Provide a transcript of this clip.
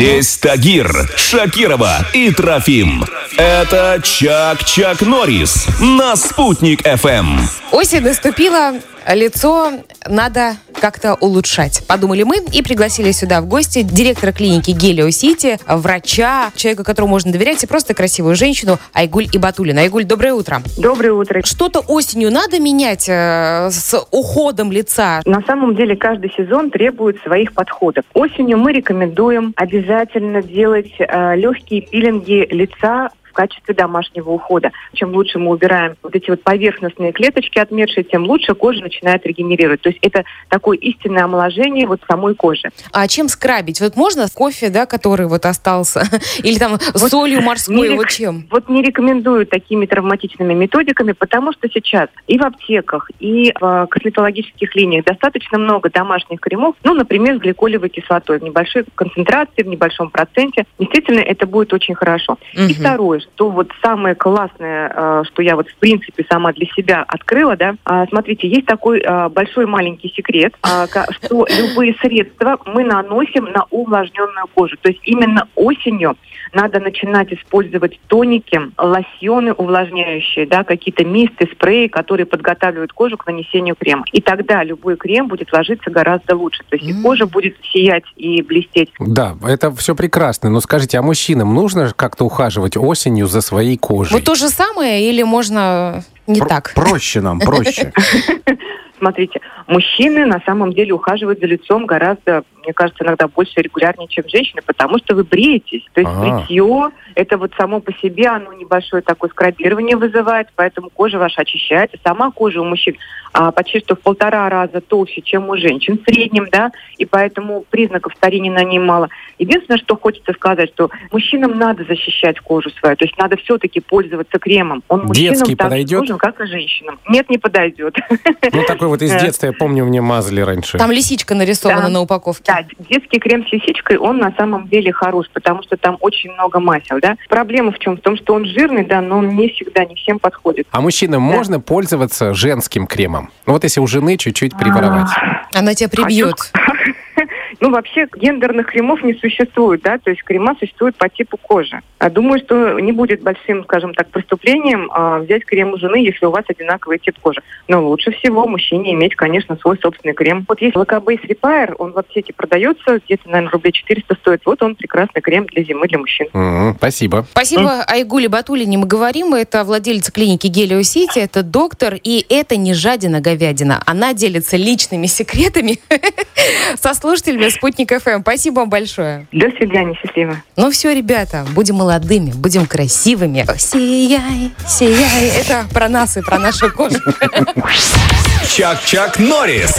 Здесь Тагир, Шакирова и Трофим. Это Чак-Чак Норрис на «Спутник FM. Осень наступила, лицо надо как-то улучшать. Подумали мы и пригласили сюда в гости директора клиники Гелио Сити, врача, человека, которому можно доверять, и просто красивую женщину Айгуль Ибатулина. Айгуль, доброе утро. Доброе утро. Что-то осенью надо менять э, с уходом лица? На самом деле каждый сезон требует своих подходов. Осенью мы рекомендуем обязательно делать э, легкие пилинги лица в качестве домашнего ухода. Чем лучше мы убираем вот эти вот поверхностные клеточки отмершие, тем лучше кожа начинает регенерировать. То есть это такое истинное омоложение вот самой кожи. А чем скрабить? Вот можно кофе, да, который вот остался? Или там Вот солью морской, не вот чем? Вот не рекомендую такими травматичными методиками, потому что сейчас и в аптеках, и в э, косметологических линиях достаточно много домашних кремов, ну, например, с гликолевой кислотой в небольшой концентрации, в небольшом проценте. Действительно, это будет очень хорошо. И Мгм. Что вот самое классное, э, что я вот в принципе сама для себя открыла, да, а, смотрите, есть такой э, большой маленький секрет, а, что любые средства мы наносим на увлажненную кожу. То есть именно осенью надо начинать использовать тоники, лосьоны увлажняющие, да, какие-то мисты, спреи, которые подготавливают кожу к нанесению крема. И тогда любой крем будет ложиться гораздо лучше. То есть и кожа будет сиять и блестеть. Да, это все прекрасно. Но скажите, а мужчинам нужно как-то ухаживать осенью за своей кожей? Вот то же самое или можно не Про- так? Проще нам, проще. Смотрите, мужчины на самом деле ухаживают за лицом гораздо, мне кажется, иногда больше регулярнее, чем женщины, потому что вы бреетесь. То есть А. бритье, это вот само по себе, оно небольшое такое скрабирование вызывает, поэтому кожа ваша очищается. Сама кожа у мужчин а, почти что в полтора раза толще, чем у женщин в среднем, да, и поэтому признаков старения на ней мало. Единственное, что хочется сказать, что мужчинам надо защищать кожу свою, то есть надо все-таки пользоваться кремом. Он мужчинам Детский так подойдет? нужен, как и женщинам. Нет, не подойдет. Ну, такой вот из Да. детства, я помню, мне мазали раньше. Там лисичка нарисована Да. на упаковке. Да, детский крем с лисичкой, он на самом деле хорош, потому что там очень много масел, да. Проблема в чем? В том, что он жирный, да, но он не всегда, не всем подходит. А мужчинам Да. можно пользоваться женским кремом? Ну, вот если у жены чуть-чуть приворовать. Она тебя прибьет. Ну, вообще, гендерных кремов не существует, да, то есть крема существуют по типу кожи. А думаю, что не будет большим, скажем так, преступлением а, взять крем у жены, если у вас одинаковый тип кожи. Но лучше всего мужчине иметь, конечно, свой собственный крем. Вот есть Лакобейс Repair, он в аптеке продается, где-то, наверное, рублей 400 стоит. Вот он прекрасный крем для зимы, для мужчин. Мгм, Спасибо. Спасибо Айгуле Батулине мы говорим. Это владелица клиники Гелио Сити, это доктор, и это не жадина говядина. Она делится личными секретами со слушателями Спутник ФМ. Спасибо вам большое. До свидания, счастливо. Ну все, ребята, будем молодыми, будем красивыми. Сияй, сияй. Это про нас и про нашу кожу. Чак-Чак Норрис